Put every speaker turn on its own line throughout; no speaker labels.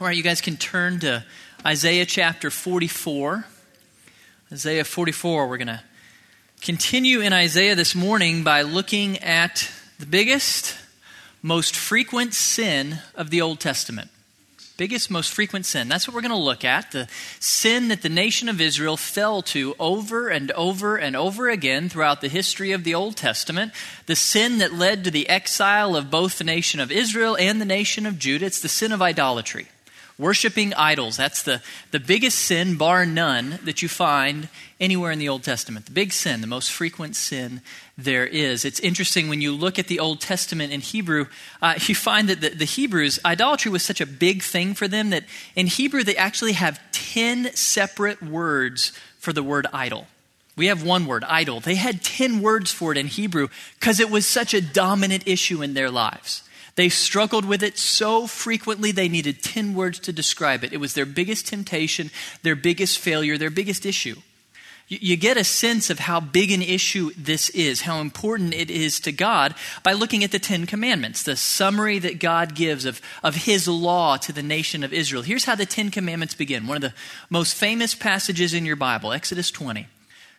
All right, you guys can turn to Isaiah chapter 44. Isaiah 44, we're going to continue in Isaiah this morning by looking at the biggest, most frequent sin of the Old Testament biggest, most frequent sin. That's what we're going to look at. The sin that the nation of Israel fell to over and over and over again throughout the history of the Old Testament. The sin that led to the exile of both the nation of Israel and the nation of Judah. It's the sin of idolatry. Worshipping idols. That's the, the biggest sin, bar none, that you find anywhere in the Old Testament. The big sin, the most frequent sin there is. It's interesting when you look at the Old Testament in Hebrew, uh, you find that the, the Hebrews, idolatry was such a big thing for them that in Hebrew they actually have 10 separate words for the word idol. We have one word, idol. They had 10 words for it in Hebrew because it was such a dominant issue in their lives. They struggled with it so frequently they needed 10 words to describe it. It was their biggest temptation, their biggest failure, their biggest issue. You get a sense of how big an issue this is, how important it is to God by looking at the Ten Commandments, the summary that God gives of, of His law to the nation of Israel. Here's how the Ten Commandments begin. One of the most famous passages in your Bible, Exodus 20.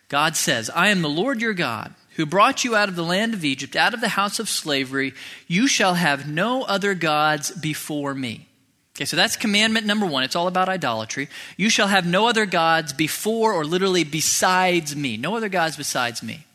God says, I am the Lord your God who brought you out of the land of Egypt, out of the house of slavery. You shall have no other gods before me. Okay, so that's commandment number one. It's all about idolatry. You shall have no other gods before or literally besides me. No other gods besides me.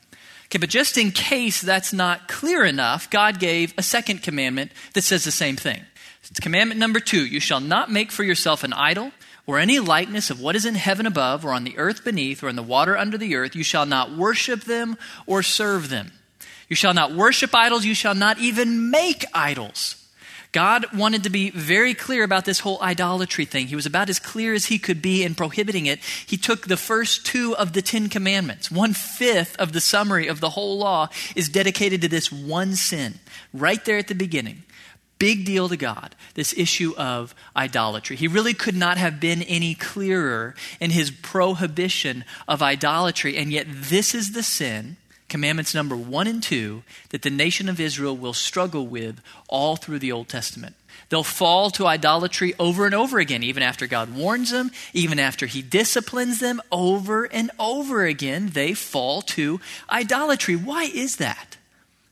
Okay, but just in case that's not clear enough, God gave a second commandment that says the same thing. It's commandment number two You shall not make for yourself an idol or any likeness of what is in heaven above, or on the earth beneath, or in the water under the earth. You shall not worship them or serve them. You shall not worship idols. You shall not even make idols. God wanted to be very clear about this whole idolatry thing. He was about as clear as he could be in prohibiting it. He took the first two of the Ten Commandments. One fifth of the summary of the whole law is dedicated to this one sin, right there at the beginning big deal to God, this issue of idolatry. He really could not have been any clearer in his prohibition of idolatry, and yet this is the sin, commandments number one and two, that the nation of Israel will struggle with all through the Old Testament. They'll fall to idolatry over and over again, even after God warns them, even after He disciplines them, over and over again, they fall to idolatry. Why is that?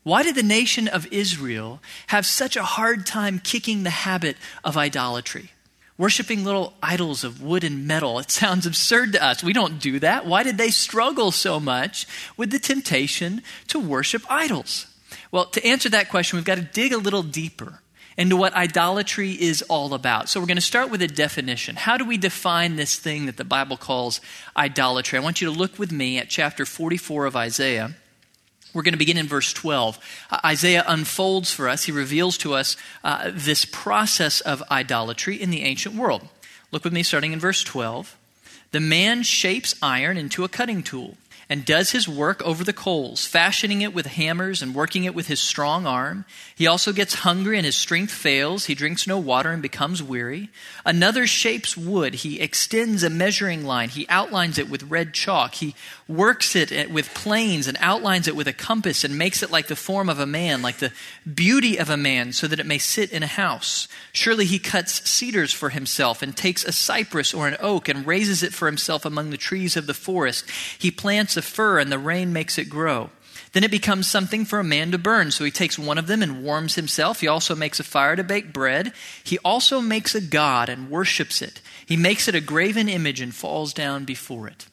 Why did the nation of Israel have such a hard time kicking the habit of idolatry? Worshipping little idols of wood and metal. It sounds absurd to us. We don't do that. Why did they struggle so much with the temptation to worship idols? Well, to answer that question, we've got to dig a little deeper into what idolatry is all about. So we're going to start with a definition. How do we define this thing that the Bible calls idolatry? I want you to look with me at chapter 44 of Isaiah. We're going to begin in verse 12. Uh, Isaiah unfolds for us, he reveals to us uh, this process of idolatry in the ancient world. Look with me starting in verse 12. The man shapes iron into a cutting tool and does his work over the coals, fashioning it with hammers and working it with his strong arm. He also gets hungry and his strength fails. He drinks no water and becomes weary. Another shapes wood. He extends a measuring line. He outlines it with red chalk. He works it eh, with planes and outlines it with a compass and makes it like the form of a man, like the beauty of a man, so that it may sit in a house. Surely he cuts cedars for himself and takes a cypress or an oak and raises it for himself among the trees of the forest. He plants a fir, and the rain makes it grow. Then it becomes something for a man to burn. So he takes one of them and warms himself. He also makes a fire to bake bread. He also makes a god and worships it. He makes it a graven image and falls down before it.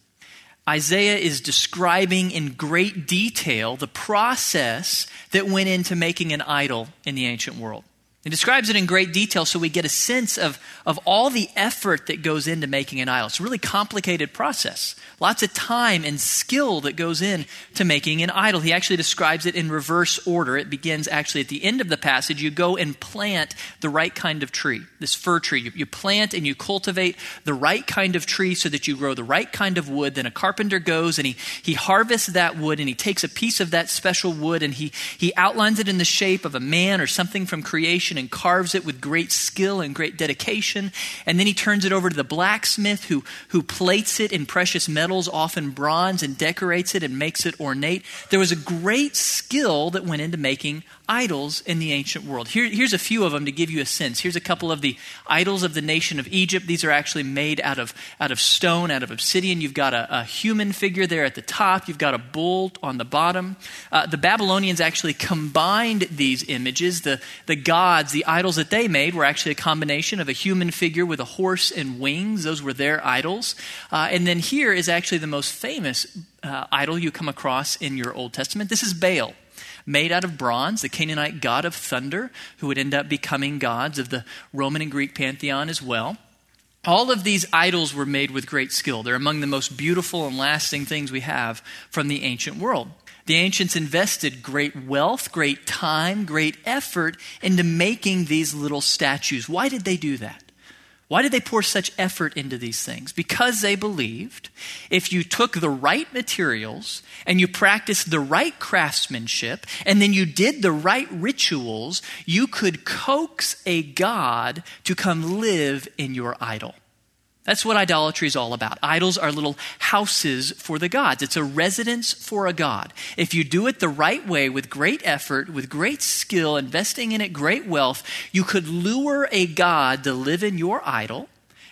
Isaiah is describing in great detail the process that went into making an idol in the ancient world. He describes it in great detail so we get a sense of, of all the effort that goes into making an idol. It's a really complicated process. Lots of time and skill that goes in to making an idol. He actually describes it in reverse order. It begins actually at the end of the passage. You go and plant the right kind of tree, this fir tree. You, you plant and you cultivate the right kind of tree so that you grow the right kind of wood. Then a carpenter goes and he, he harvests that wood and he takes a piece of that special wood and he, he outlines it in the shape of a man or something from creation creation and carves it with great skill and great dedication. And then he turns it over to the blacksmith who, who plates it in precious metals, often bronze, and decorates it and makes it ornate. There was a great skill that went into making idols in the ancient world. Here, here's a few of them to give you a sense. Here's a couple of the idols of the nation of Egypt. These are actually made out of, out of stone, out of obsidian. You've got a, a human figure there at the top, you've got a bull on the bottom. Uh, the Babylonians actually combined these images. The, the gods, the idols that they made, were actually a combination of a human figure with a horse and wings. Those were their idols. Uh, and then here is actually the most famous uh, idol you come across in your Old Testament. This is Baal made out of bronze, the Canaanite god of thunder, who would end up becoming gods of the Roman and Greek pantheon as well. All of these idols were made with great skill. They're among the most beautiful and lasting things we have from the ancient world. The ancients invested great wealth, great time, great effort into making these little statues. Why did they do that? Why did they pour such effort into these things? Because they believed if you took the right materials and you practiced the right craftsmanship and then you did the right rituals, you could coax a God to come live in your idol. That's what idolatry is all about. Idols are little houses for the gods. It's a residence for a god. If you do it the right way, with great effort, with great skill, investing in it great wealth, you could lure a god to live in your idol.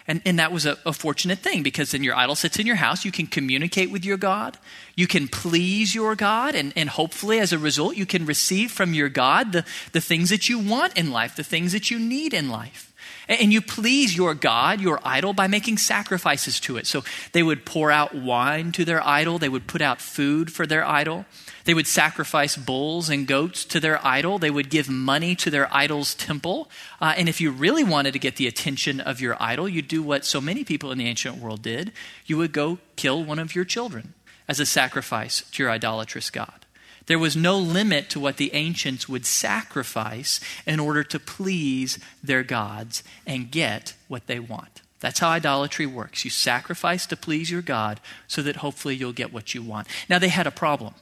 And, and that was a, a fortunate thing because then your idol sits in your house. You can communicate with your God. You can please your God. And, and hopefully, as a result, you can receive from your God the, the things that you want in life, the things that you need in life. And you please your God, your idol, by making sacrifices to it. So they would pour out wine to their idol, they would put out food for their idol. They would sacrifice bulls and goats to their idol. They would give money to their idol's temple. Uh, and if you really wanted to get the attention of your idol, you'd do what so many people in the ancient world did you would go kill one of your children as a sacrifice to your idolatrous God. There was no limit to what the ancients would sacrifice in order to please their gods and get what they want. That's how idolatry works. You sacrifice to please your God so that hopefully you'll get what you want. Now, they had a problem.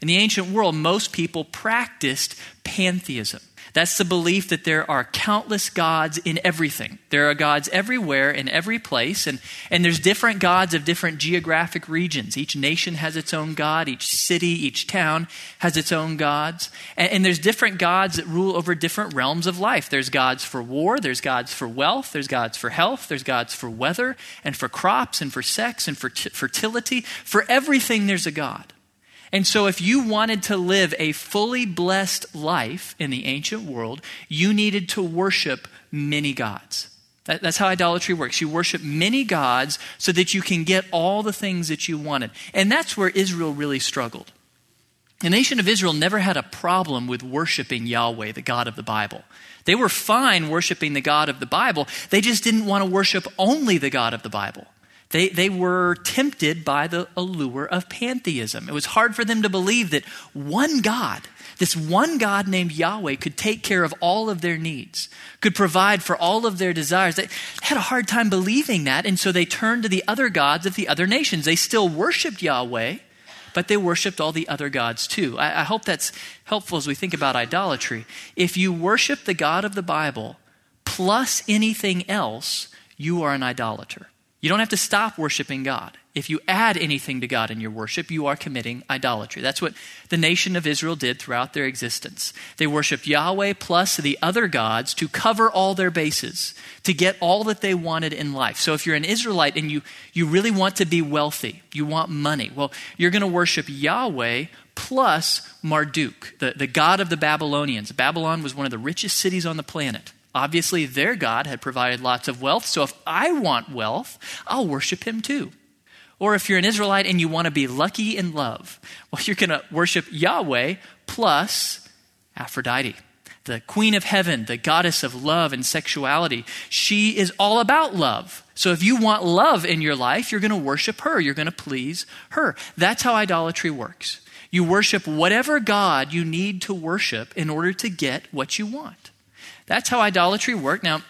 In the ancient world, most people practiced pantheism. That's the belief that there are countless gods in everything. There are gods everywhere in every place, and, and there's different gods of different geographic regions. Each nation has its own god, each city, each town has its own gods. And, and there's different gods that rule over different realms of life. There's gods for war, there's gods for wealth, there's gods for health, there's gods for weather, and for crops, and for sex, and for t- fertility. For everything, there's a God. And so, if you wanted to live a fully blessed life in the ancient world, you needed to worship many gods. That, that's how idolatry works. You worship many gods so that you can get all the things that you wanted. And that's where Israel really struggled. The nation of Israel never had a problem with worshiping Yahweh, the God of the Bible. They were fine worshiping the God of the Bible. They just didn't want to worship only the God of the Bible. They, they were tempted by the allure of pantheism. It was hard for them to believe that one God, this one God named Yahweh, could take care of all of their needs, could provide for all of their desires. They had a hard time believing that, and so they turned to the other gods of the other nations. They still worshiped Yahweh, but they worshiped all the other gods too. I, I hope that's helpful as we think about idolatry. If you worship the God of the Bible plus anything else, you are an idolater. You don't have to stop worshiping God. If you add anything to God in your worship, you are committing idolatry. That's what the nation of Israel did throughout their existence. They worshiped Yahweh plus the other gods to cover all their bases, to get all that they wanted in life. So if you're an Israelite and you, you really want to be wealthy, you want money, well, you're going to worship Yahweh plus Marduk, the, the god of the Babylonians. Babylon was one of the richest cities on the planet. Obviously, their God had provided lots of wealth, so if I want wealth, I'll worship him too. Or if you're an Israelite and you want to be lucky in love, well, you're going to worship Yahweh plus Aphrodite, the queen of heaven, the goddess of love and sexuality. She is all about love. So if you want love in your life, you're going to worship her. You're going to please her. That's how idolatry works. You worship whatever God you need to worship in order to get what you want. That's how idolatry worked. Now,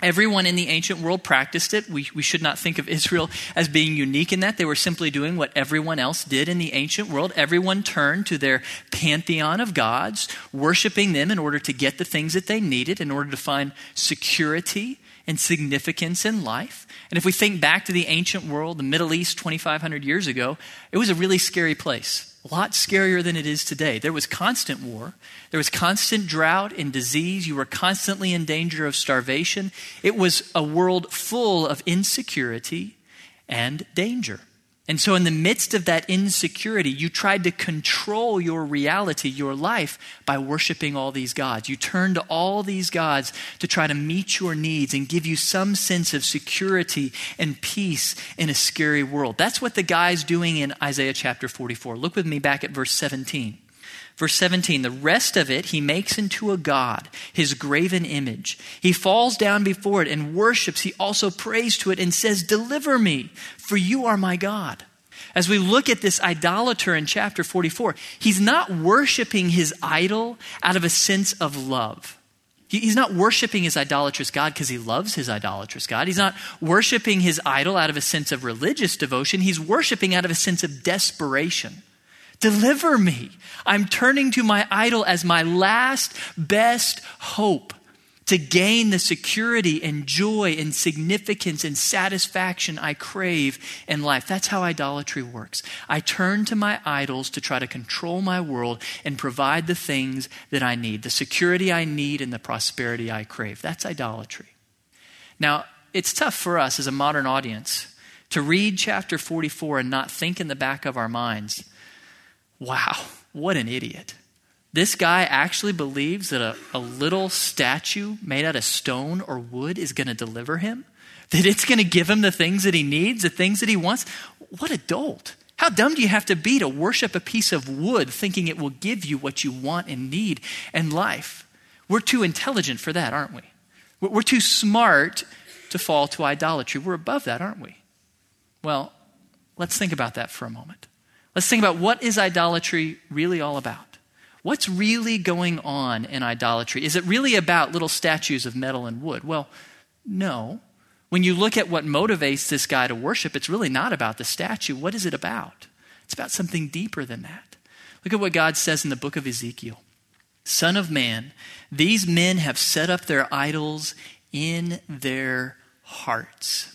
Everyone in the ancient world practiced it. We, we should not think of Israel as being unique in that. They were simply doing what everyone else did in the ancient world. Everyone turned to their pantheon of gods, worshiping them in order to get the things that they needed, in order to find security and significance in life. And if we think back to the ancient world, the Middle East 2,500 years ago, it was a really scary place a lot scarier than it is today. There was constant war, there was constant drought and disease. You were constantly in danger of starvation. It was a world full of insecurity and danger. And so, in the midst of that insecurity, you tried to control your reality, your life, by worshiping all these gods. You turned to all these gods to try to meet your needs and give you some sense of security and peace in a scary world. That's what the guy's doing in Isaiah chapter 44. Look with me back at verse 17. Verse 17, the rest of it he makes into a god, his graven image. He falls down before it and worships. He also prays to it and says, Deliver me, for you are my God. As we look at this idolater in chapter 44, he's not worshiping his idol out of a sense of love. He's not worshiping his idolatrous God because he loves his idolatrous God. He's not worshiping his idol out of a sense of religious devotion. He's worshiping out of a sense of desperation. Deliver me. I'm turning to my idol as my last best hope to gain the security and joy and significance and satisfaction I crave in life. That's how idolatry works. I turn to my idols to try to control my world and provide the things that I need, the security I need and the prosperity I crave. That's idolatry. Now, it's tough for us as a modern audience to read chapter 44 and not think in the back of our minds, Wow, what an idiot. This guy actually believes that a, a little statue made out of stone or wood is going to deliver him, that it's going to give him the things that he needs, the things that he wants. What a dolt. How dumb do you have to be to worship a piece of wood thinking it will give you what you want and need in life? We're too intelligent for that, aren't we? We're too smart to fall to idolatry. We're above that, aren't we? Well, let's think about that for a moment. Let's think about what is idolatry really all about? What's really going on in idolatry? Is it really about little statues of metal and wood? Well, no. When you look at what motivates this guy to worship, it's really not about the statue. What is it about? It's about something deeper than that. Look at what God says in the book of Ezekiel Son of man, these men have set up their idols in their hearts.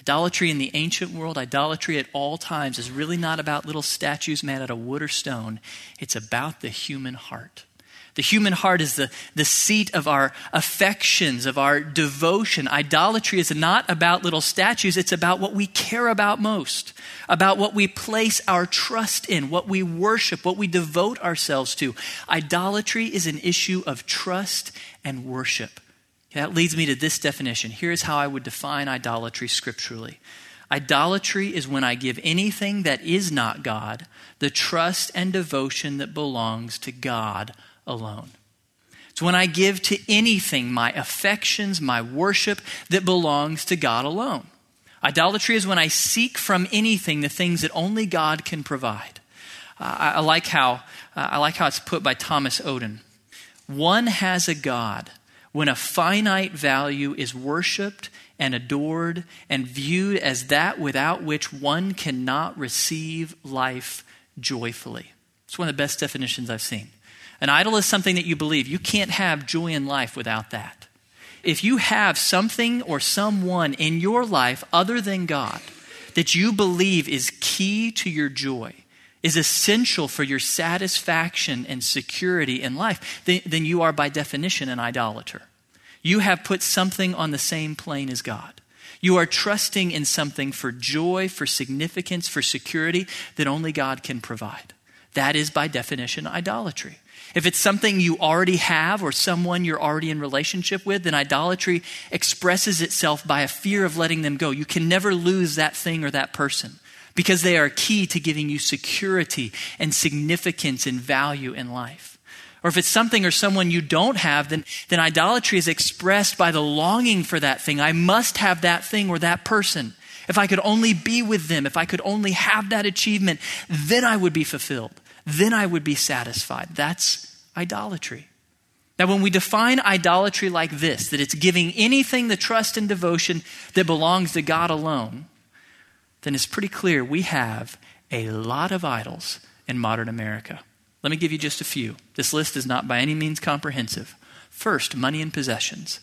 Idolatry in the ancient world, idolatry at all times, is really not about little statues made out of wood or stone. It's about the human heart. The human heart is the, the seat of our affections, of our devotion. Idolatry is not about little statues, it's about what we care about most, about what we place our trust in, what we worship, what we devote ourselves to. Idolatry is an issue of trust and worship. That leads me to this definition. Here's how I would define idolatry scripturally idolatry is when I give anything that is not God the trust and devotion that belongs to God alone. It's when I give to anything my affections, my worship that belongs to God alone. Idolatry is when I seek from anything the things that only God can provide. Uh, I, I, like how, uh, I like how it's put by Thomas Oden. One has a God when a finite value is worshiped and adored and viewed as that without which one cannot receive life joyfully. It's one of the best definitions I've seen. An idol is something that you believe. You can't have joy in life without that. If you have something or someone in your life other than God that you believe is key to your joy, is essential for your satisfaction and security in life, then, then you are by definition an idolater. You have put something on the same plane as God. You are trusting in something for joy, for significance, for security that only God can provide. That is, by definition, idolatry. If it's something you already have or someone you're already in relationship with, then idolatry expresses itself by a fear of letting them go. You can never lose that thing or that person because they are key to giving you security and significance and value in life. Or if it's something or someone you don't have, then, then idolatry is expressed by the longing for that thing. I must have that thing or that person. If I could only be with them, if I could only have that achievement, then I would be fulfilled. Then I would be satisfied. That's idolatry. Now, when we define idolatry like this, that it's giving anything the trust and devotion that belongs to God alone, then it's pretty clear we have a lot of idols in modern America. Let me give you just a few. This list is not by any means comprehensive. First, money and possessions.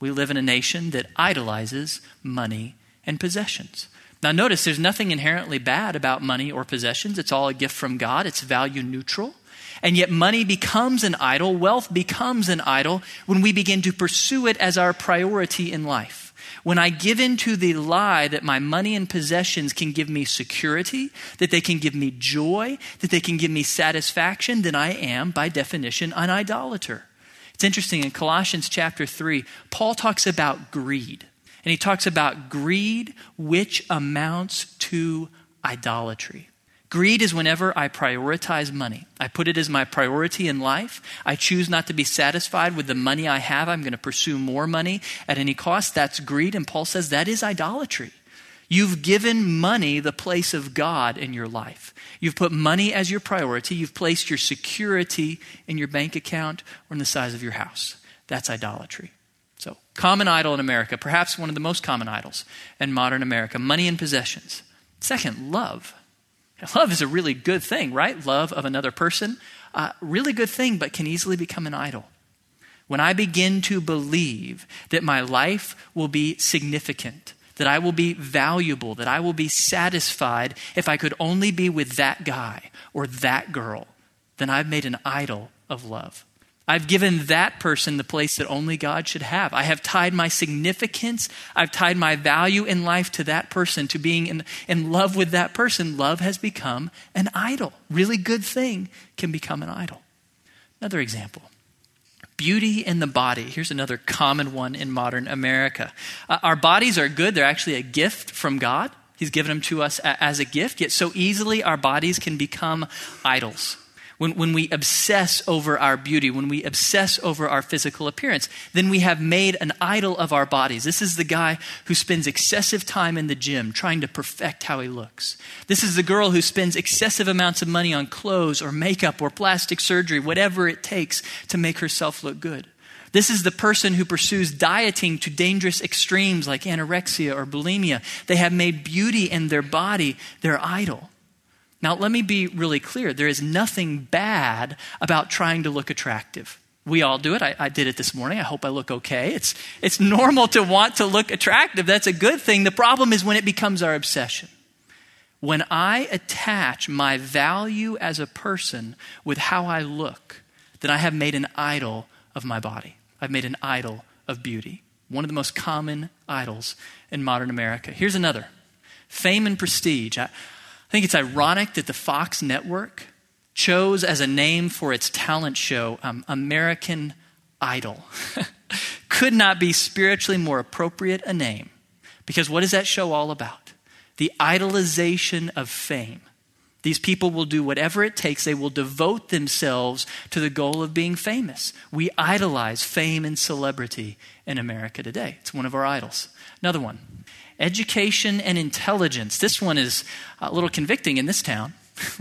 We live in a nation that idolizes money and possessions. Now, notice there's nothing inherently bad about money or possessions. It's all a gift from God, it's value neutral. And yet, money becomes an idol, wealth becomes an idol when we begin to pursue it as our priority in life. When I give in to the lie that my money and possessions can give me security, that they can give me joy, that they can give me satisfaction, then I am, by definition, an idolater. It's interesting in Colossians chapter 3, Paul talks about greed. And he talks about greed which amounts to idolatry. Greed is whenever I prioritize money. I put it as my priority in life. I choose not to be satisfied with the money I have. I'm going to pursue more money at any cost. That's greed. And Paul says that is idolatry. You've given money the place of God in your life. You've put money as your priority. You've placed your security in your bank account or in the size of your house. That's idolatry. So, common idol in America, perhaps one of the most common idols in modern America money and possessions. Second, love. Love is a really good thing, right? Love of another person. Uh, really good thing, but can easily become an idol. When I begin to believe that my life will be significant, that I will be valuable, that I will be satisfied if I could only be with that guy or that girl, then I've made an idol of love. I've given that person the place that only God should have. I have tied my significance, I've tied my value in life to that person, to being in, in love with that person. Love has become an idol. Really good thing can become an idol. Another example beauty in the body. Here's another common one in modern America. Uh, our bodies are good, they're actually a gift from God. He's given them to us as a gift, yet so easily our bodies can become idols when, when we obsess over our beauty, when we obsess over our physical appearance, then we have made an idol of our bodies. This is the guy who spends excessive time in the gym trying to perfect how he looks. This is the girl who spends excessive amounts of money on clothes or makeup or plastic surgery, whatever it takes to make herself look good. This is the person who pursues dieting to dangerous extremes like anorexia or bulimia. They have made beauty in their body their idol. Now, let me be really clear. There is nothing bad about trying to look attractive. We all do it. I, I, did it this morning. I hope I look okay. It's, it's normal to want to look attractive. That's a good thing. The problem is when it becomes our obsession. When I attach my value as a person with how I look, then I have made an idol of my body. I've made an idol of beauty. One of the most common idols in modern America. Here's another fame and prestige. I, I think it's ironic that the Fox network chose as a name for its talent show um, American Idol. Could not be spiritually more appropriate a name. Because what is that show all about? The idolization of fame. These people will do whatever it takes. They will devote themselves to the goal of being famous. We idolize fame and celebrity in America today. It's one of our idols. Another one education and intelligence. This one is a little convicting in this town.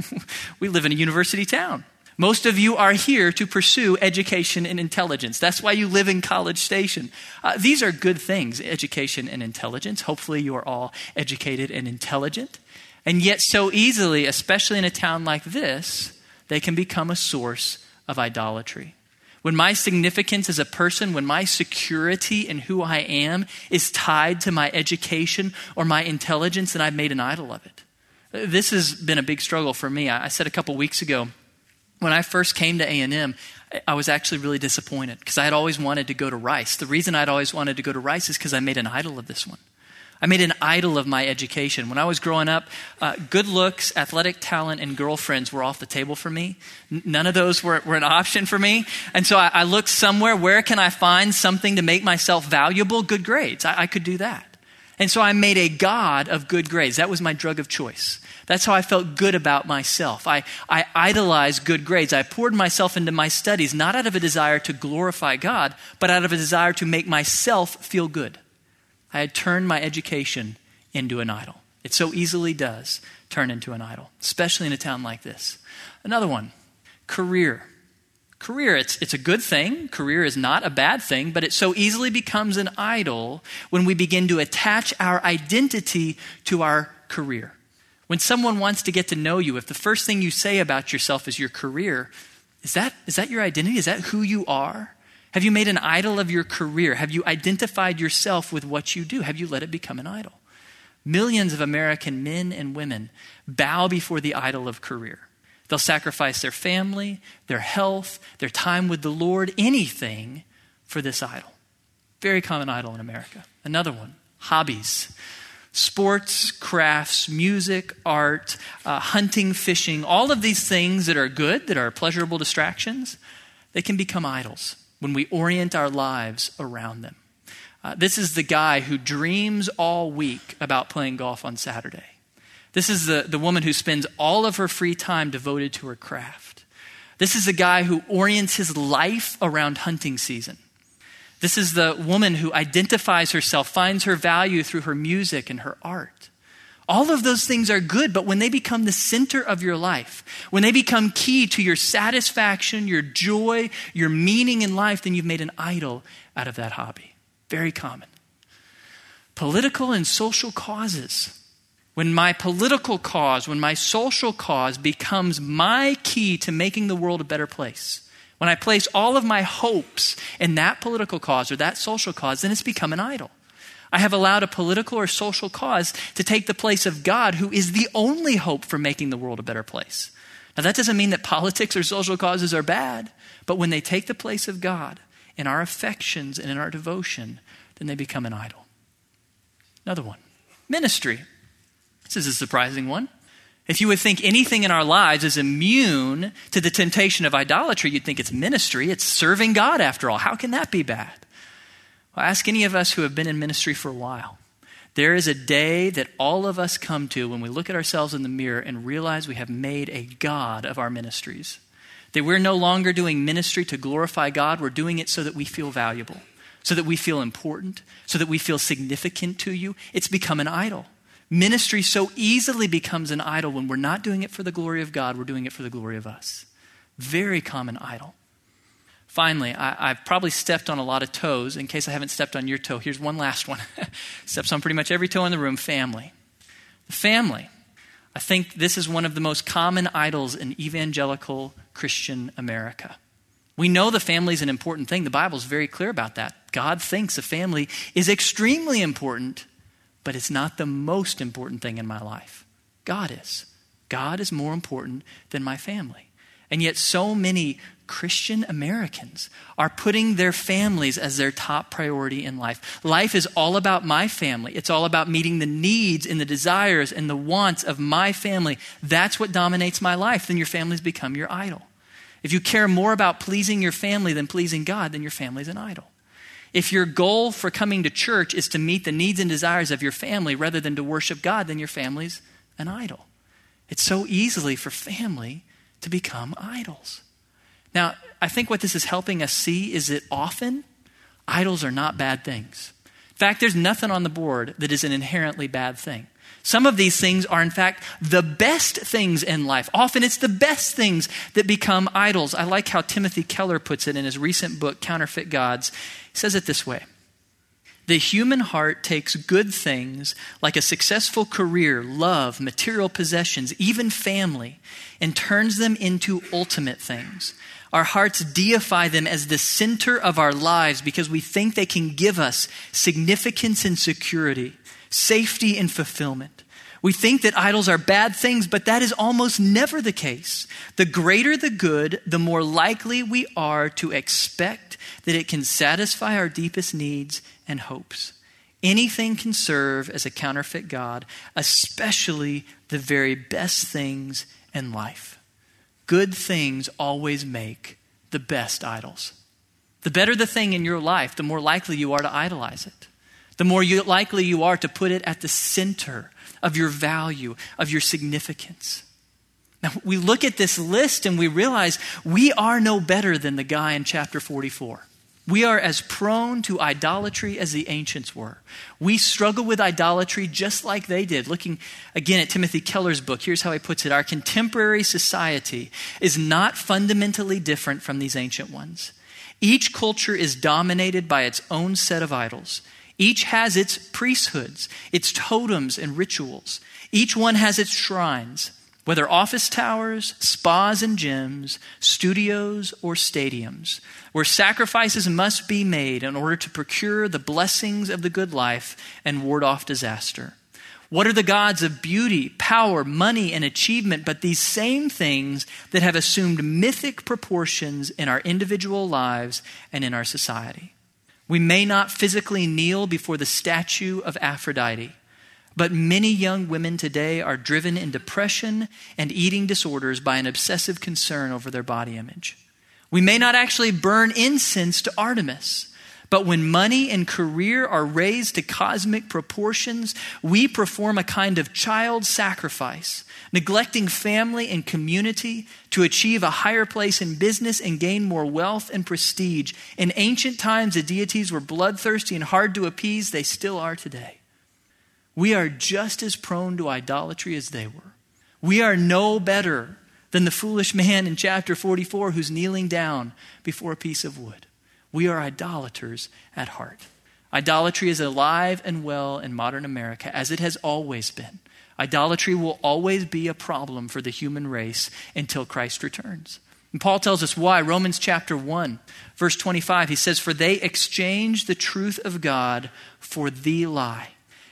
we live in a university town. Most of you are here to pursue education and intelligence. That's why you live in College Station. Uh, these are good things, education and intelligence. Hopefully, you are all educated and intelligent. And yet, so easily, especially in a town like this, they can become a source of idolatry. When my significance as a person, when my security in who I am is tied to my education or my intelligence, then I've made an idol of it. This has been a big struggle for me. I said a couple weeks ago, when I first came to A&M, I was actually really disappointed because I had always wanted to go to Rice. The reason I'd always wanted to go to Rice is because I made an idol of this one. I made an idol of my education. When I was growing up, uh, good looks, athletic talent, and girlfriends were off the table for me. N- none of those were, were, an option for me. And so I, I, looked somewhere, where can I find something to make myself valuable? Good grades. I, I could do that. And so I made a God of good grades. That was my drug of choice. That's how I felt good about myself. I, I idolized good grades. I poured myself into my studies, not out of a desire to glorify God, but out of a desire to make myself feel good. I had turned my education into an idol. It so easily does turn into an idol, especially in a town like this. Another one career. Career, it's, it's a good thing. Career is not a bad thing, but it so easily becomes an idol when we begin to attach our identity to our career. When someone wants to get to know you, if the first thing you say about yourself is your career, is that, is that your identity? Is that who you are? Have you made an idol of your career? Have you identified yourself with what you do? Have you let it become an idol? Millions of American men and women bow before the idol of career. They'll sacrifice their family, their health, their time with the Lord, anything for this idol. Very common idol in America. Another one hobbies. Sports, crafts, music, art, uh, hunting, fishing, all of these things that are good, that are pleasurable distractions, they can become idols when we orient our lives around them. Uh, this is the guy who dreams all week about playing golf on Saturday. This is the, the woman who spends all of her free time devoted to her craft. This is the guy who orients his life around hunting season. This is the woman who identifies herself, finds her value through her music and her art. All of those things are good, but when they become the center of your life, when they become key to your satisfaction, your joy, your meaning in life, then you've made an idol out of that hobby. Very common. Political and social causes. When my political cause, when my social cause becomes my key to making the world a better place, when I place all of my hopes in that political cause or that social cause, then it's become an idol. I have allowed a political or social cause to take the place of God, who is the only hope for making the world a better place. Now, that doesn't mean that politics or social causes are bad, but when they take the place of God in our affections and in our devotion, then they become an idol. Another one ministry. This is a surprising one. If you would think anything in our lives is immune to the temptation of idolatry, you'd think it's ministry. It's serving God, after all. How can that be bad? Well, ask any of us who have been in ministry for a while. There is a day that all of us come to when we look at ourselves in the mirror and realize we have made a God of our ministries. That we're no longer doing ministry to glorify God, we're doing it so that we feel valuable, so that we feel important, so that we feel significant to you. It's become an idol. Ministry so easily becomes an idol when we're not doing it for the glory of God, we're doing it for the glory of us. Very common idol. Finally, I, have probably stepped on a lot of toes. In case I haven't stepped on your toe, here's one last one. Steps on pretty much every toe in the room family. The family. I think this is one of the most common idols in evangelical Christian America. We know the family is an important thing. The Bible is very clear about that. God thinks a family is extremely important but it's not the most important thing in my life. God is. God is more important than my family. And yet, so many Christian Americans are putting their families as their top priority in life. Life is all about my family. It's all about meeting the needs and the desires and the wants of my family. That's what dominates my life. Then your family's become your idol. If you care more about pleasing your family than pleasing God, then your family's an idol. If your goal for coming to church is to meet the needs and desires of your family rather than to worship God, then your family's an idol. It's so easily for family to become idols. Now, I think what this is helping us see is that often idols are not bad things. In fact, there's nothing on the board that is an inherently bad thing. Some of these things are, in fact, the best things in life. Often it's the best things that become idols. I like how Timothy Keller puts it in his recent book, Counterfeit Gods. He says it this way The human heart takes good things like a successful career, love, material possessions, even family, and turns them into ultimate things. Our hearts deify them as the center of our lives because we think they can give us significance and security safety and fulfillment. We think that idols are bad things, but that is almost never the case. The greater the good, the more likely we are to expect that it can satisfy our deepest needs and hopes. Anything can serve as a counterfeit God, especially the very best things in life. Good things always make the best idols. The better the thing in your life, the more likely you are to idolize it the more you, likely you are to put it at the center of your value, of your significance. Now, we look at this list and we realize we are no better than the guy in chapter 44. We are as prone to idolatry as the ancients were. We struggle with idolatry just like they did. Looking again at Timothy Keller's book, here's how he puts it Our contemporary society is not fundamentally different from these ancient ones. Each culture is dominated by its own set of idols. Each has its priesthoods, its totems and rituals. Each one has its shrines, whether office towers, spas and gyms, studios, or stadiums, where sacrifices must be made in order to procure the blessings of the good life and ward off disaster. What are the gods of beauty, power, money, and achievement but these same things that have assumed mythic proportions in our individual lives and in our society? We may not physically kneel before the statue of Aphrodite but many young women today are driven in depression and eating disorders by an obsessive concern over their body image. We may not actually burn incense to Artemis, but when money and career are raised to cosmic proportions, we perform a kind of child sacrifice, neglecting family and community to achieve a higher place in business and gain more wealth and prestige. In ancient times, the deities were bloodthirsty and hard to appease. They still are today. We are just as prone to idolatry as they were. We are no better than the foolish man in chapter 44 who's kneeling down before a piece of wood. We are idolaters at heart. Idolatry is alive and well in modern America, as it has always been. Idolatry will always be a problem for the human race until Christ returns. And Paul tells us why. Romans chapter 1, verse 25, he says, For they exchanged the truth of God for the lie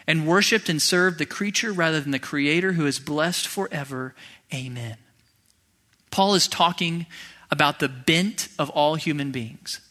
and worshiped and served the creature rather than the creator who is blessed forever. Amen. Paul is talking about the bent of all human beings.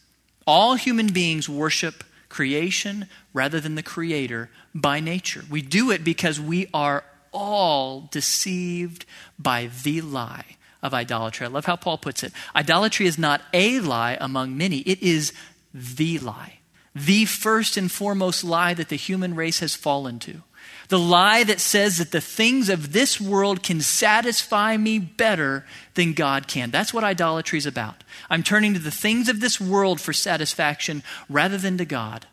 All human beings worship creation rather than the creator by nature. We do it because we are all deceived by the lie of idolatry. I love how Paul puts it. Idolatry is not a lie among many, it is the lie the first and foremost lie that the human race has fallen to. The lie that says that the things of this world can satisfy me better than God can. That's what idolatry is about. I'm turning to the things of this world for satisfaction rather than to God.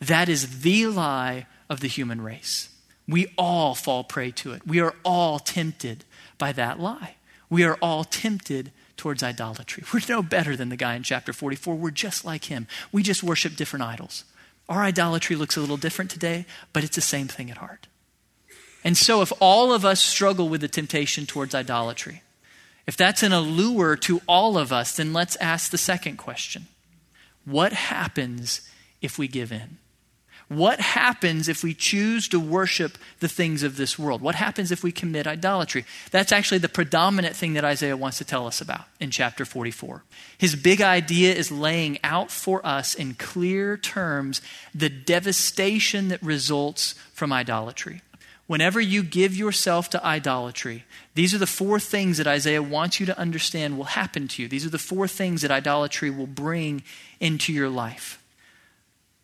That is the lie of the human race. We all fall prey to it. We are all tempted by that lie. We are all tempted towards idolatry. We're no better than the guy in chapter 44. We're just like him. We just worship different idols. Our idolatry looks a little different today, but it's the same thing at heart. And so, if all of us struggle with the temptation towards idolatry, if that's an allure to all of us, then let's ask the second question What happens if we give in? What happens if we choose to worship the things of this world? What happens if we commit idolatry? That's actually the predominant thing that Isaiah wants to tell us about in chapter 44. His big idea is laying out for us in clear terms the devastation that results from idolatry. Whenever you give yourself to idolatry, these are the four things that Isaiah wants you to understand will happen to you. These are the four things that idolatry will bring into your life.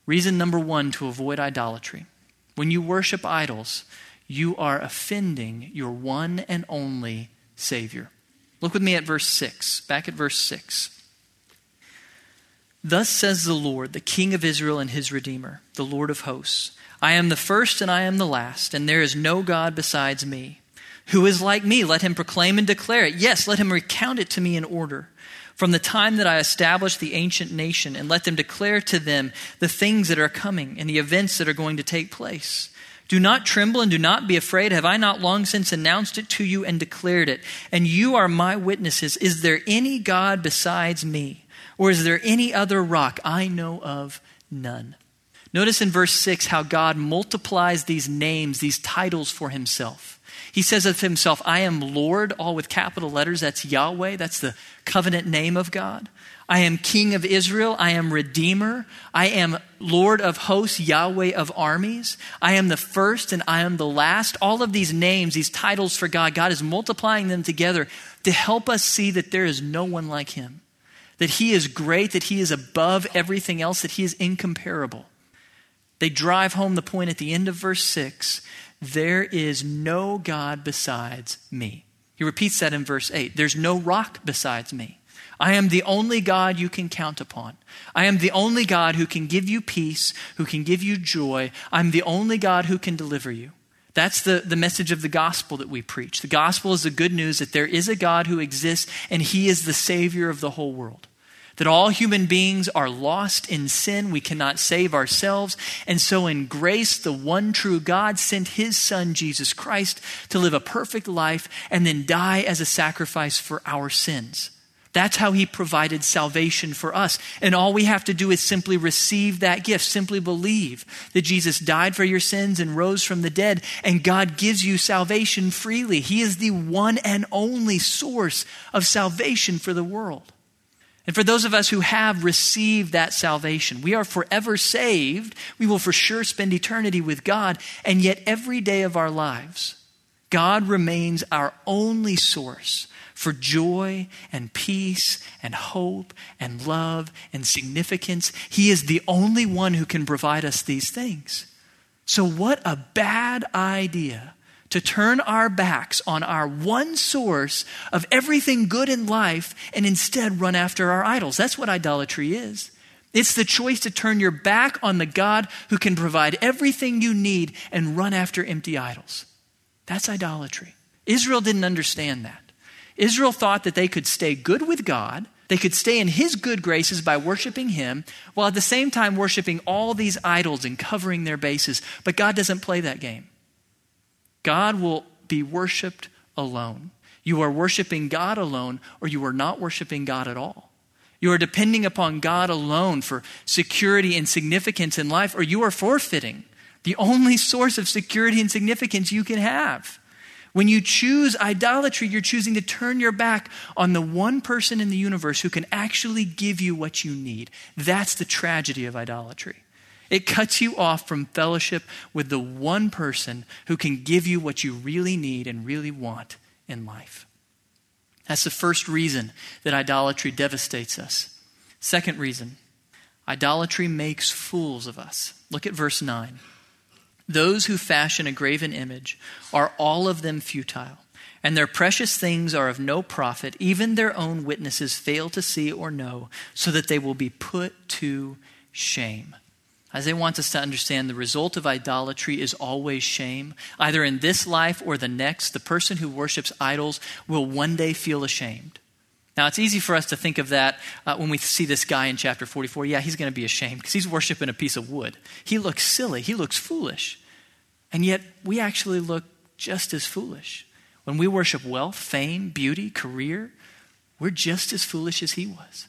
Reason number one to avoid idolatry. When you worship idols, you are offending your one and only Savior. Look with me at verse 6. Back at verse 6. Thus says the Lord, the King of Israel and his Redeemer, the Lord of hosts I am the first and I am the last, and there is no God besides me. Who is like me? Let him proclaim and declare it. Yes, let him recount it to me in order from the time that I established the ancient nation and let them declare to them the things that are coming and the events that are going to take place. Do not tremble and do not be afraid. Have I not long since announced it to you and declared it? And you are my witnesses. Is there any God besides me? Or is there any other rock? I know of none. Notice in verse 6 how God multiplies these names, these titles for himself. He says of himself, I am Lord, all with capital letters. That's Yahweh. That's the covenant name of God. I am King of Israel. I am Redeemer. I am Lord of hosts, Yahweh of armies. I am the first and I am the last. All of these names, these titles for God, God is multiplying them together to help us see that there is no one like him. That he is great, that he is above everything else, that he is incomparable. They drive home the point at the end of verse 6 there is no God besides me. He repeats that in verse 8. There's no rock besides me. I am the only God you can count upon. I am the only God who can give you peace, who can give you joy. I'm the only God who can deliver you. That's the, the message of the gospel that we preach. The gospel is the good news that there is a God who exists and he is the Savior of the whole world. That all human beings are lost in sin. We cannot save ourselves. And so, in grace, the one true God sent his Son, Jesus Christ, to live a perfect life and then die as a sacrifice for our sins. That's how he provided salvation for us. And all we have to do is simply receive that gift, simply believe that Jesus died for your sins and rose from the dead, and God gives you salvation freely. He is the one and only source of salvation for the world. And for those of us who have received that salvation, we are forever saved. We will for sure spend eternity with God. And yet, every day of our lives, God remains our only source for joy and peace and hope and love and significance. He is the only one who can provide us these things. So, what a bad idea to turn our backs on our one source of everything good in life and instead run after our idols. That's what idolatry is. It's the choice to turn your back on the God who can provide everything you need and run after empty idols. That's idolatry. Israel didn't understand that. Israel thought that they could stay good with God, they could stay in His good graces by worshiping Him, while at the same time worshiping all these idols and covering their bases. But God doesn't play that game. God will be worshiped alone. You are worshiping God alone, or you are not worshiping God at all. You are depending upon God alone for security and significance in life, or you are forfeiting the only source of security and significance you can have. When you choose idolatry, you're choosing to turn your back on the one person in the universe who can actually give you what you need. That's the tragedy of idolatry. It cuts you off from fellowship with the one person who can give you what you really need and really want in life. That's the first reason that idolatry devastates us. Second reason, idolatry makes fools of us. Look at verse 9. Those who fashion a graven image are all of them futile, and their precious things are of no profit. Even their own witnesses fail to see or know, so that they will be put to shame. Isaiah wants us to understand the result of idolatry is always shame. Either in this life or the next, the person who worships idols will one day feel ashamed. Now, it's easy for us to think of that uh, when we see this guy in chapter 44. Yeah, he's going to be ashamed because he's worshiping a piece of wood. He looks silly, he looks foolish. And yet, we actually look just as foolish. When we worship wealth, fame, beauty, career, we're just as foolish as he was.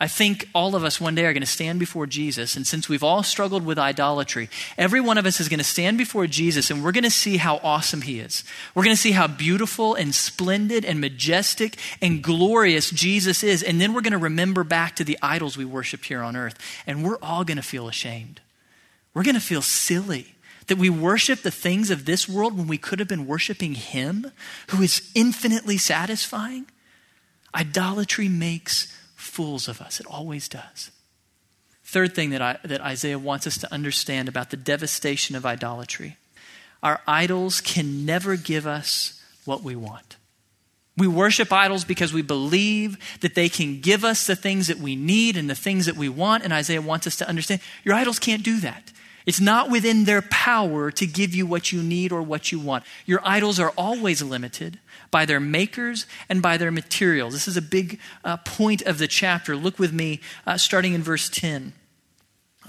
I think all of us one day are going to stand before Jesus, and since we've all struggled with idolatry, every one of us is going to stand before Jesus, and we're going to see how awesome He is. We're going to see how beautiful and splendid and majestic and glorious Jesus is, and then we're going to remember back to the idols we worship here on earth, and we're all going to feel ashamed. We're going to feel silly that we worship the things of this world when we could have been worshiping Him who is infinitely satisfying. Idolatry makes fools of us. It always does. Third thing that, I, that Isaiah wants us to understand about the devastation of idolatry our idols can never give us what we want. We worship idols because we believe that they can give us the things that we need and the things that we want. And Isaiah wants us to understand your idols can't do that. It's not within their power to give you what you need or what you want. Your idols are always limited by their makers and by their materials. This is a big uh, point of the chapter. Look with me, uh, starting in verse 10.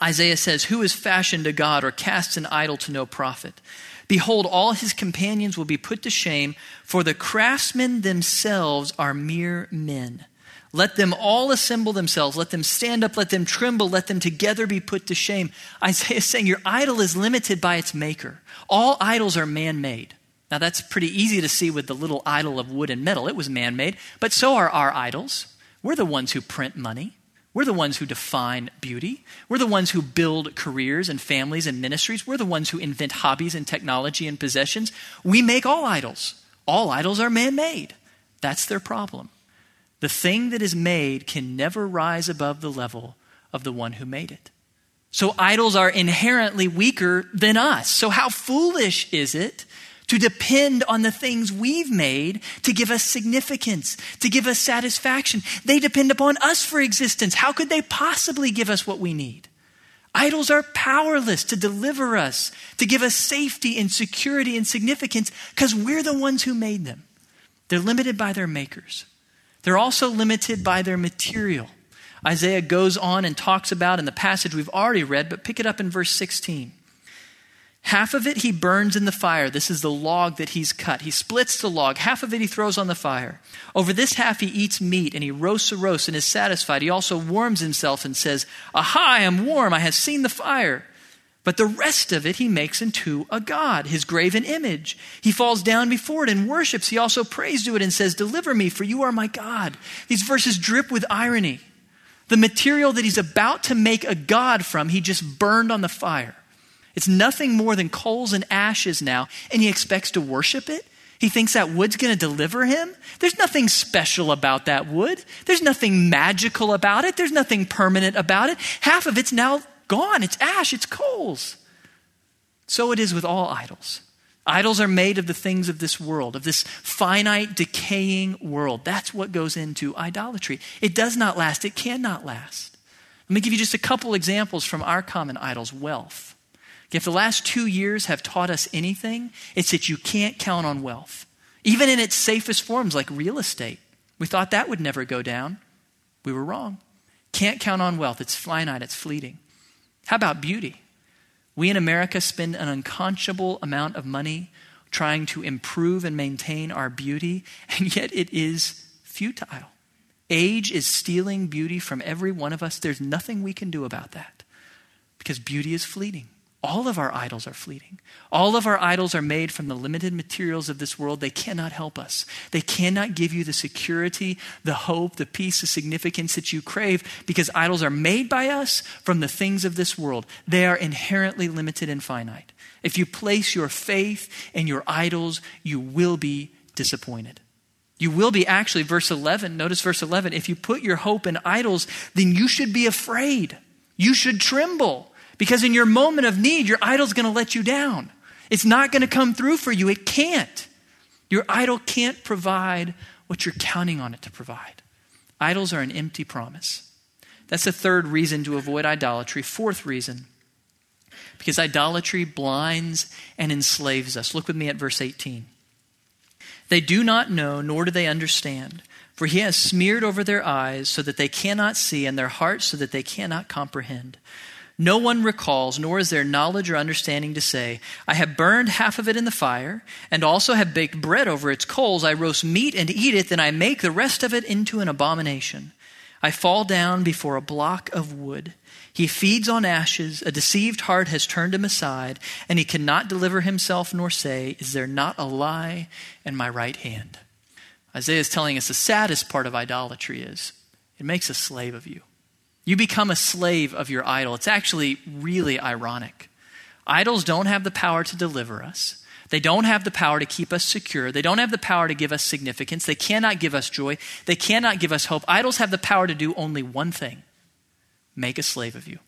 Isaiah says, Who has fashioned a God or cast an idol to no profit? Behold, all his companions will be put to shame, for the craftsmen themselves are mere men. Let them all assemble themselves. Let them stand up. Let them tremble. Let them together be put to shame. Isaiah is saying your idol is limited by its maker. All idols are man made. Now, that's pretty easy to see with the little idol of wood and metal. It was man made. But so are our idols. We're the ones who print money. We're the ones who define beauty. We're the ones who build careers and families and ministries. We're the ones who invent hobbies and technology and possessions. We make all idols. All idols are man made. That's their problem. The thing that is made can never rise above the level of the one who made it. So idols are inherently weaker than us. So, how foolish is it to depend on the things we've made to give us significance, to give us satisfaction. They depend upon us for existence. How could they possibly give us what we need? Idols are powerless to deliver us, to give us safety and security and significance because we're the ones who made them. They're limited by their makers. They're also limited by their material. Isaiah goes on and talks about in the passage we've already read, but pick it up in verse 16. Half of it he burns in the fire. This is the log that he's cut. He splits the log. Half of it he throws on the fire. Over this half he eats meat and he roasts a roast and is satisfied. He also warms himself and says, Aha, I am warm. I have seen the fire. But the rest of it he makes into a god, his graven image. He falls down before it and worships. He also prays to it and says, Deliver me, for you are my God. These verses drip with irony. The material that he's about to make a god from, he just burned on the fire. It's nothing more than coals and ashes now, and he expects to worship it? He thinks that wood's going to deliver him? There's nothing special about that wood. There's nothing magical about it. There's nothing permanent about it. Half of it's now gone. It's ash, it's coals. So it is with all idols. Idols are made of the things of this world, of this finite, decaying world. That's what goes into idolatry. It does not last, it cannot last. Let me give you just a couple examples from our common idols wealth. If the last two years have taught us anything, it's that you can't count on wealth, even in its safest forms like real estate. We thought that would never go down. We were wrong. Can't count on wealth. It's finite, it's fleeting. How about beauty? We in America spend an unconscionable amount of money trying to improve and maintain our beauty, and yet it is futile. Age is stealing beauty from every one of us. There's nothing we can do about that because beauty is fleeting. All of our idols are fleeting. All of our idols are made from the limited materials of this world. They cannot help us. They cannot give you the security, the hope, the peace, the significance that you crave because idols are made by us from the things of this world. They are inherently limited and finite. If you place your faith in your idols, you will be disappointed. You will be actually, verse 11, notice verse 11. If you put your hope in idols, then you should be afraid. You should tremble. Because in your moment of need, your idol's going to let you down. It's not going to come through for you. It can't. Your idol can't provide what you're counting on it to provide. Idols are an empty promise. That's the third reason to avoid idolatry. Fourth reason, because idolatry blinds and enslaves us. Look with me at verse 18. They do not know, nor do they understand, for he has smeared over their eyes so that they cannot see, and their hearts so that they cannot comprehend. No one recalls, nor is there knowledge or understanding to say, I have burned half of it in the fire, and also have baked bread over its coals. I roast meat and eat it, then I make the rest of it into an abomination. I fall down before a block of wood. He feeds on ashes. A deceived heart has turned him aside, and he cannot deliver himself nor say, Is there not a lie in my right hand? Isaiah is telling us the saddest part of idolatry is it makes a slave of you. You become a slave of your idol. It's actually really ironic. Idols don't have the power to deliver us. They don't have the power to keep us secure. They don't have the power to give us significance. They cannot give us joy. They cannot give us hope. Idols have the power to do only one thing make a slave of you.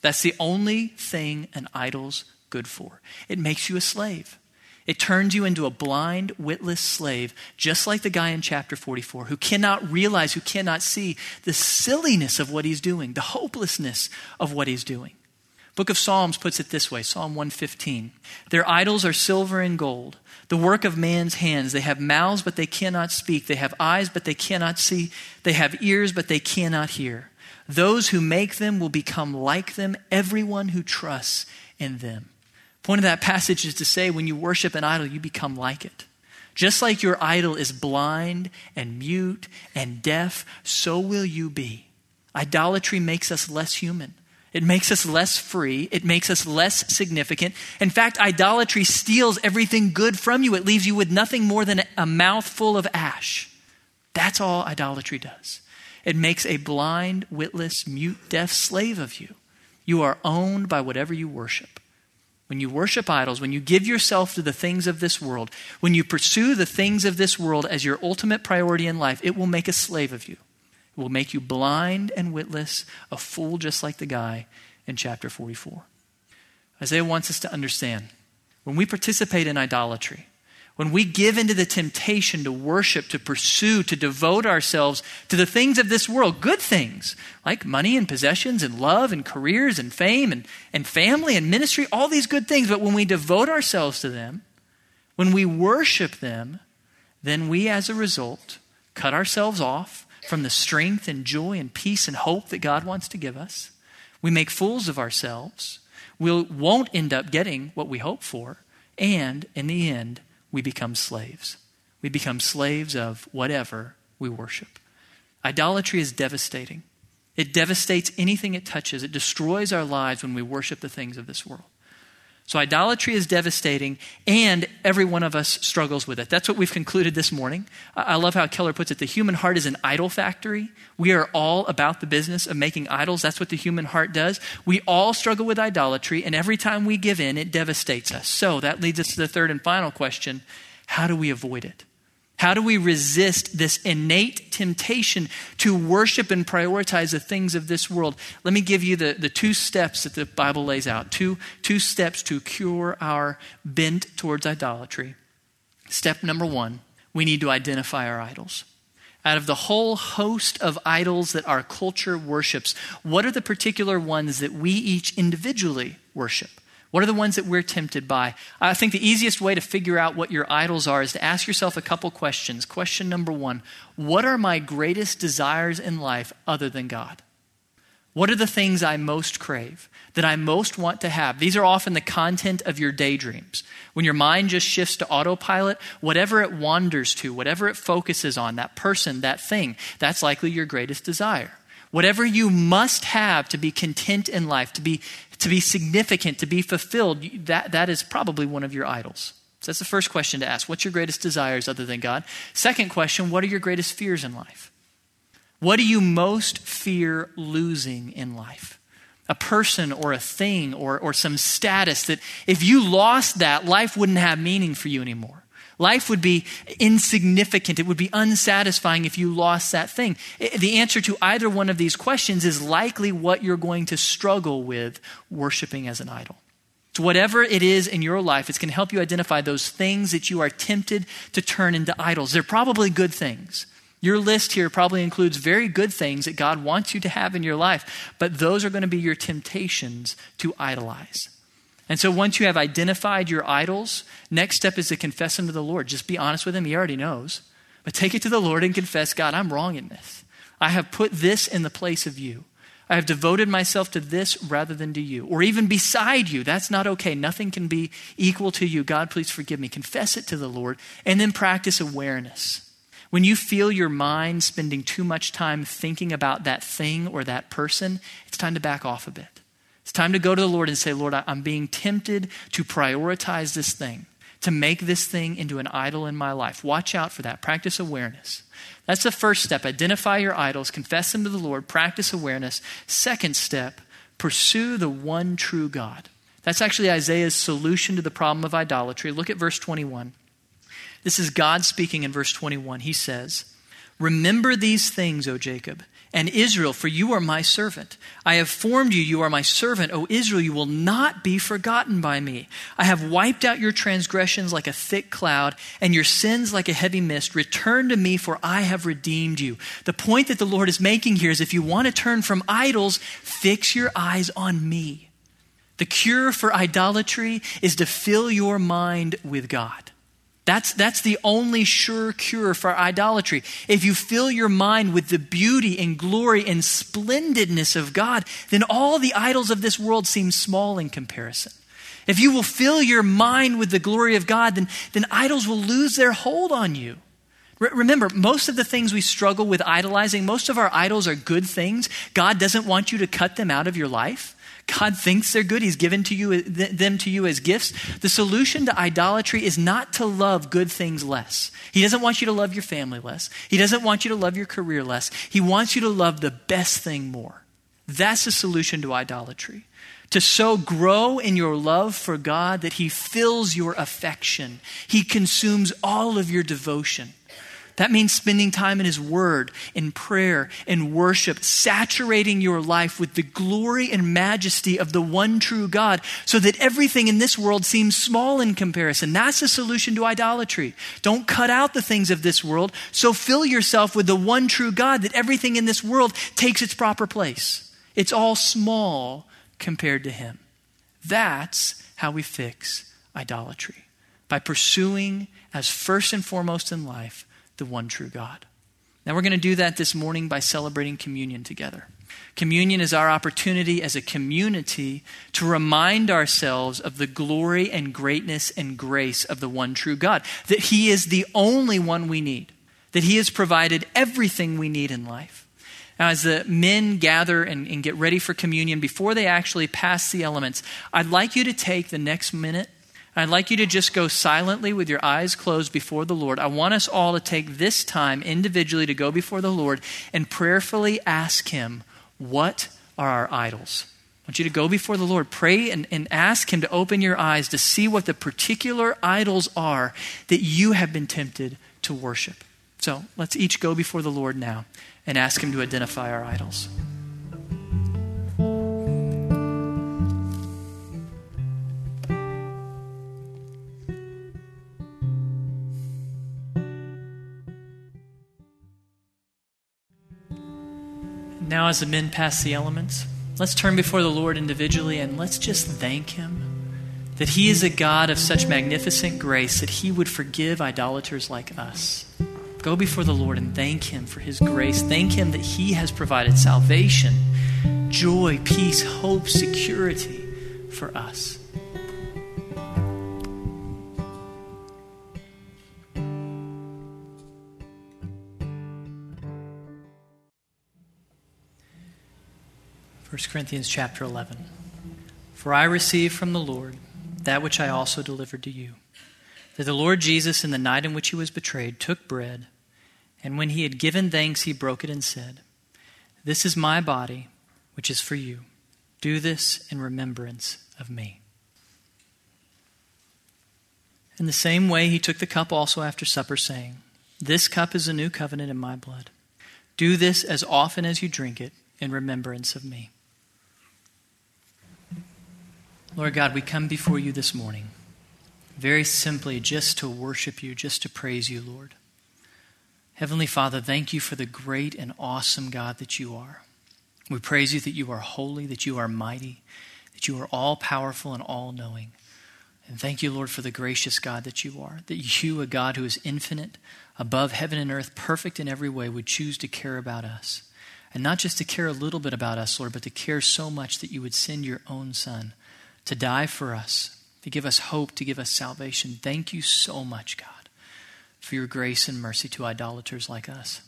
That's the only thing an idol's good for. It makes you a slave. It turns you into a blind, witless slave, just like the guy in chapter 44 who cannot realize, who cannot see the silliness of what he's doing, the hopelessness of what he's doing. Book of Psalms puts it this way Psalm 115. Their idols are silver and gold, the work of man's hands. They have mouths, but they cannot speak. They have eyes, but they cannot see. They have ears, but they cannot hear. Those who make them will become like them, everyone who trusts in them. Point of that passage is to say when you worship an idol, you become like it. Just like your idol is blind and mute and deaf, so will you be. Idolatry makes us less human. It makes us less free. It makes us less significant. In fact, idolatry steals everything good from you. It leaves you with nothing more than a mouthful of ash. That's all idolatry does. It makes a blind, witless, mute, deaf slave of you. You are owned by whatever you worship. When you worship idols, when you give yourself to the things of this world, when you pursue the things of this world as your ultimate priority in life, it will make a slave of you. It will make you blind and witless, a fool just like the guy in chapter 44. Isaiah wants us to understand when we participate in idolatry, when we give into the temptation to worship, to pursue, to devote ourselves to the things of this world, good things like money and possessions and love and careers and fame and, and family and ministry, all these good things, but when we devote ourselves to them, when we worship them, then we as a result cut ourselves off from the strength and joy and peace and hope that God wants to give us. We make fools of ourselves. We won't end up getting what we hope for. And in the end, we become slaves. We become slaves of whatever we worship. Idolatry is devastating. It devastates anything it touches. It destroys our lives when we worship the things of this world. So, idolatry is devastating, and every one of us struggles with it. That's what we've concluded this morning. I love how Keller puts it the human heart is an idol factory. We are all about the business of making idols. That's what the human heart does. We all struggle with idolatry, and every time we give in, it devastates us. So, that leads us to the third and final question how do we avoid it? How do we resist this innate temptation to worship and prioritize the things of this world? Let me give you the, the two steps that the Bible lays out two, two steps to cure our bent towards idolatry. Step number one we need to identify our idols. Out of the whole host of idols that our culture worships, what are the particular ones that we each individually worship? What are the ones that we're tempted by? I think the easiest way to figure out what your idols are is to ask yourself a couple questions. Question number one What are my greatest desires in life other than God? What are the things I most crave, that I most want to have? These are often the content of your daydreams. When your mind just shifts to autopilot, whatever it wanders to, whatever it focuses on, that person, that thing, that's likely your greatest desire. Whatever you must have to be content in life, to be to be significant, to be fulfilled, that, that is probably one of your idols. So that's the first question to ask. What's your greatest desires other than God? Second question, what are your greatest fears in life? What do you most fear losing in life? A person or a thing or, or some status that if you lost that, life wouldn't have meaning for you anymore. Life would be insignificant. It would be unsatisfying if you lost that thing. The answer to either one of these questions is likely what you're going to struggle with worshiping as an idol. So, whatever it is in your life, it's going to help you identify those things that you are tempted to turn into idols. They're probably good things. Your list here probably includes very good things that God wants you to have in your life, but those are going to be your temptations to idolize. And so once you have identified your idols, next step is to confess them to the Lord. Just be honest with him, he already knows. But take it to the Lord and confess, God, I'm wrong in this. I have put this in the place of you. I have devoted myself to this rather than to you, or even beside you. That's not okay. Nothing can be equal to you. God, please forgive me. Confess it to the Lord, and then practice awareness. When you feel your mind spending too much time thinking about that thing or that person, it's time to back off a bit. It's time to go to the Lord and say, Lord, I'm being tempted to prioritize this thing, to make this thing into an idol in my life. Watch out for that. Practice awareness. That's the first step. Identify your idols, confess them to the Lord, practice awareness. Second step, pursue the one true God. That's actually Isaiah's solution to the problem of idolatry. Look at verse 21. This is God speaking in verse 21. He says, Remember these things, O Jacob and Israel, for you are my servant. I have formed you, you are my servant. O Israel, you will not be forgotten by me. I have wiped out your transgressions like a thick cloud, and your sins like a heavy mist. Return to me, for I have redeemed you. The point that the Lord is making here is if you want to turn from idols, fix your eyes on me. The cure for idolatry is to fill your mind with God. That's, that's the only sure cure for idolatry. If you fill your mind with the beauty and glory and splendidness of God, then all the idols of this world seem small in comparison. If you will fill your mind with the glory of God, then, then idols will lose their hold on you. remember, most of the things we struggle with idolizing, most of our idols are good things. God doesn't want you to cut them out of your life. God thinks they're good. He's given to you, them to you as gifts. The solution to idolatry is not to love good things less. He doesn't want you to love your family less. He doesn't want you to love your career less. He wants you to love the best thing more. That's the solution to idolatry. To so grow in your love for God that He fills your affection, He consumes all of your devotion That means spending time in His Word, in prayer, in worship, saturating your life with the glory and majesty of the one true God so that everything in this world seems small in comparison. That's the solution to idolatry. Don't cut out the things of this world, so fill yourself with the one true God that everything in this world takes its proper place. It's all small compared to Him. That's how we fix idolatry by pursuing as first and foremost in life the one true God. Now, we're going to do that this morning by celebrating communion together. Communion is our opportunity as a community to remind ourselves of the glory and greatness and grace of the one true God, that He is the only one we need, that He has provided everything we need in life. Now, as the men gather and, and get ready for communion, before they actually pass the elements, I'd like you to take the next minute I'd like you to just go silently with your eyes closed before the Lord. I want us all to take this time individually to go before the Lord and prayerfully ask Him, What are our idols? I want you to go before the Lord, pray and, and ask Him to open your eyes to see what the particular idols are that you have been tempted to worship. So let's each go before the Lord now and ask Him to identify our idols. Now, as the men pass the elements, let's turn before the Lord individually and let's just thank Him that He is a God of such magnificent grace that He would forgive idolaters like us. Go before the Lord and thank Him for His grace. Thank Him that He has provided salvation, joy, peace, hope, security for us. 1 Corinthians chapter 11. For I received from the Lord that which I also delivered to you that the Lord Jesus, in the night in which he was betrayed, took bread, and when he had given thanks, he broke it and said, This is my body, which is for you. Do this in remembrance of me. In the same way, he took the cup also after supper, saying, This cup is a new covenant in my blood. Do this as often as you drink it in remembrance of me. Lord God, we come before you this morning very simply just to worship you, just to praise you, Lord. Heavenly Father, thank you for the great and awesome God that you are. We praise you that you are holy, that you are mighty, that you are all powerful and all knowing. And thank you, Lord, for the gracious God that you are, that you, a God who is infinite, above heaven and earth, perfect in every way, would choose to care about us. And not just to care a little bit about us, Lord, but to care so much that you would send your own Son to die for us, to give us hope, to give us salvation. Thank you so much, God, for your grace and mercy to idolaters like us.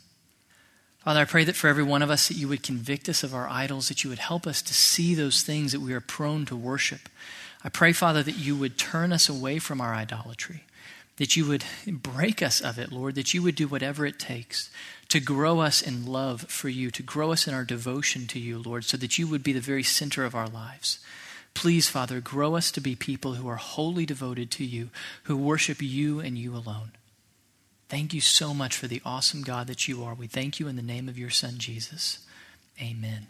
Father, I pray that for every one of us that you would convict us of our idols, that you would help us to see those things that we are prone to worship. I pray, Father, that you would turn us away from our idolatry, that you would break us of it, Lord, that you would do whatever it takes to grow us in love for you, to grow us in our devotion to you, Lord, so that you would be the very center of our lives. Please, Father, grow us to be people who are wholly devoted to you, who worship you and you alone. Thank you so much for the awesome God that you are. We thank you in the name of your Son, Jesus. Amen.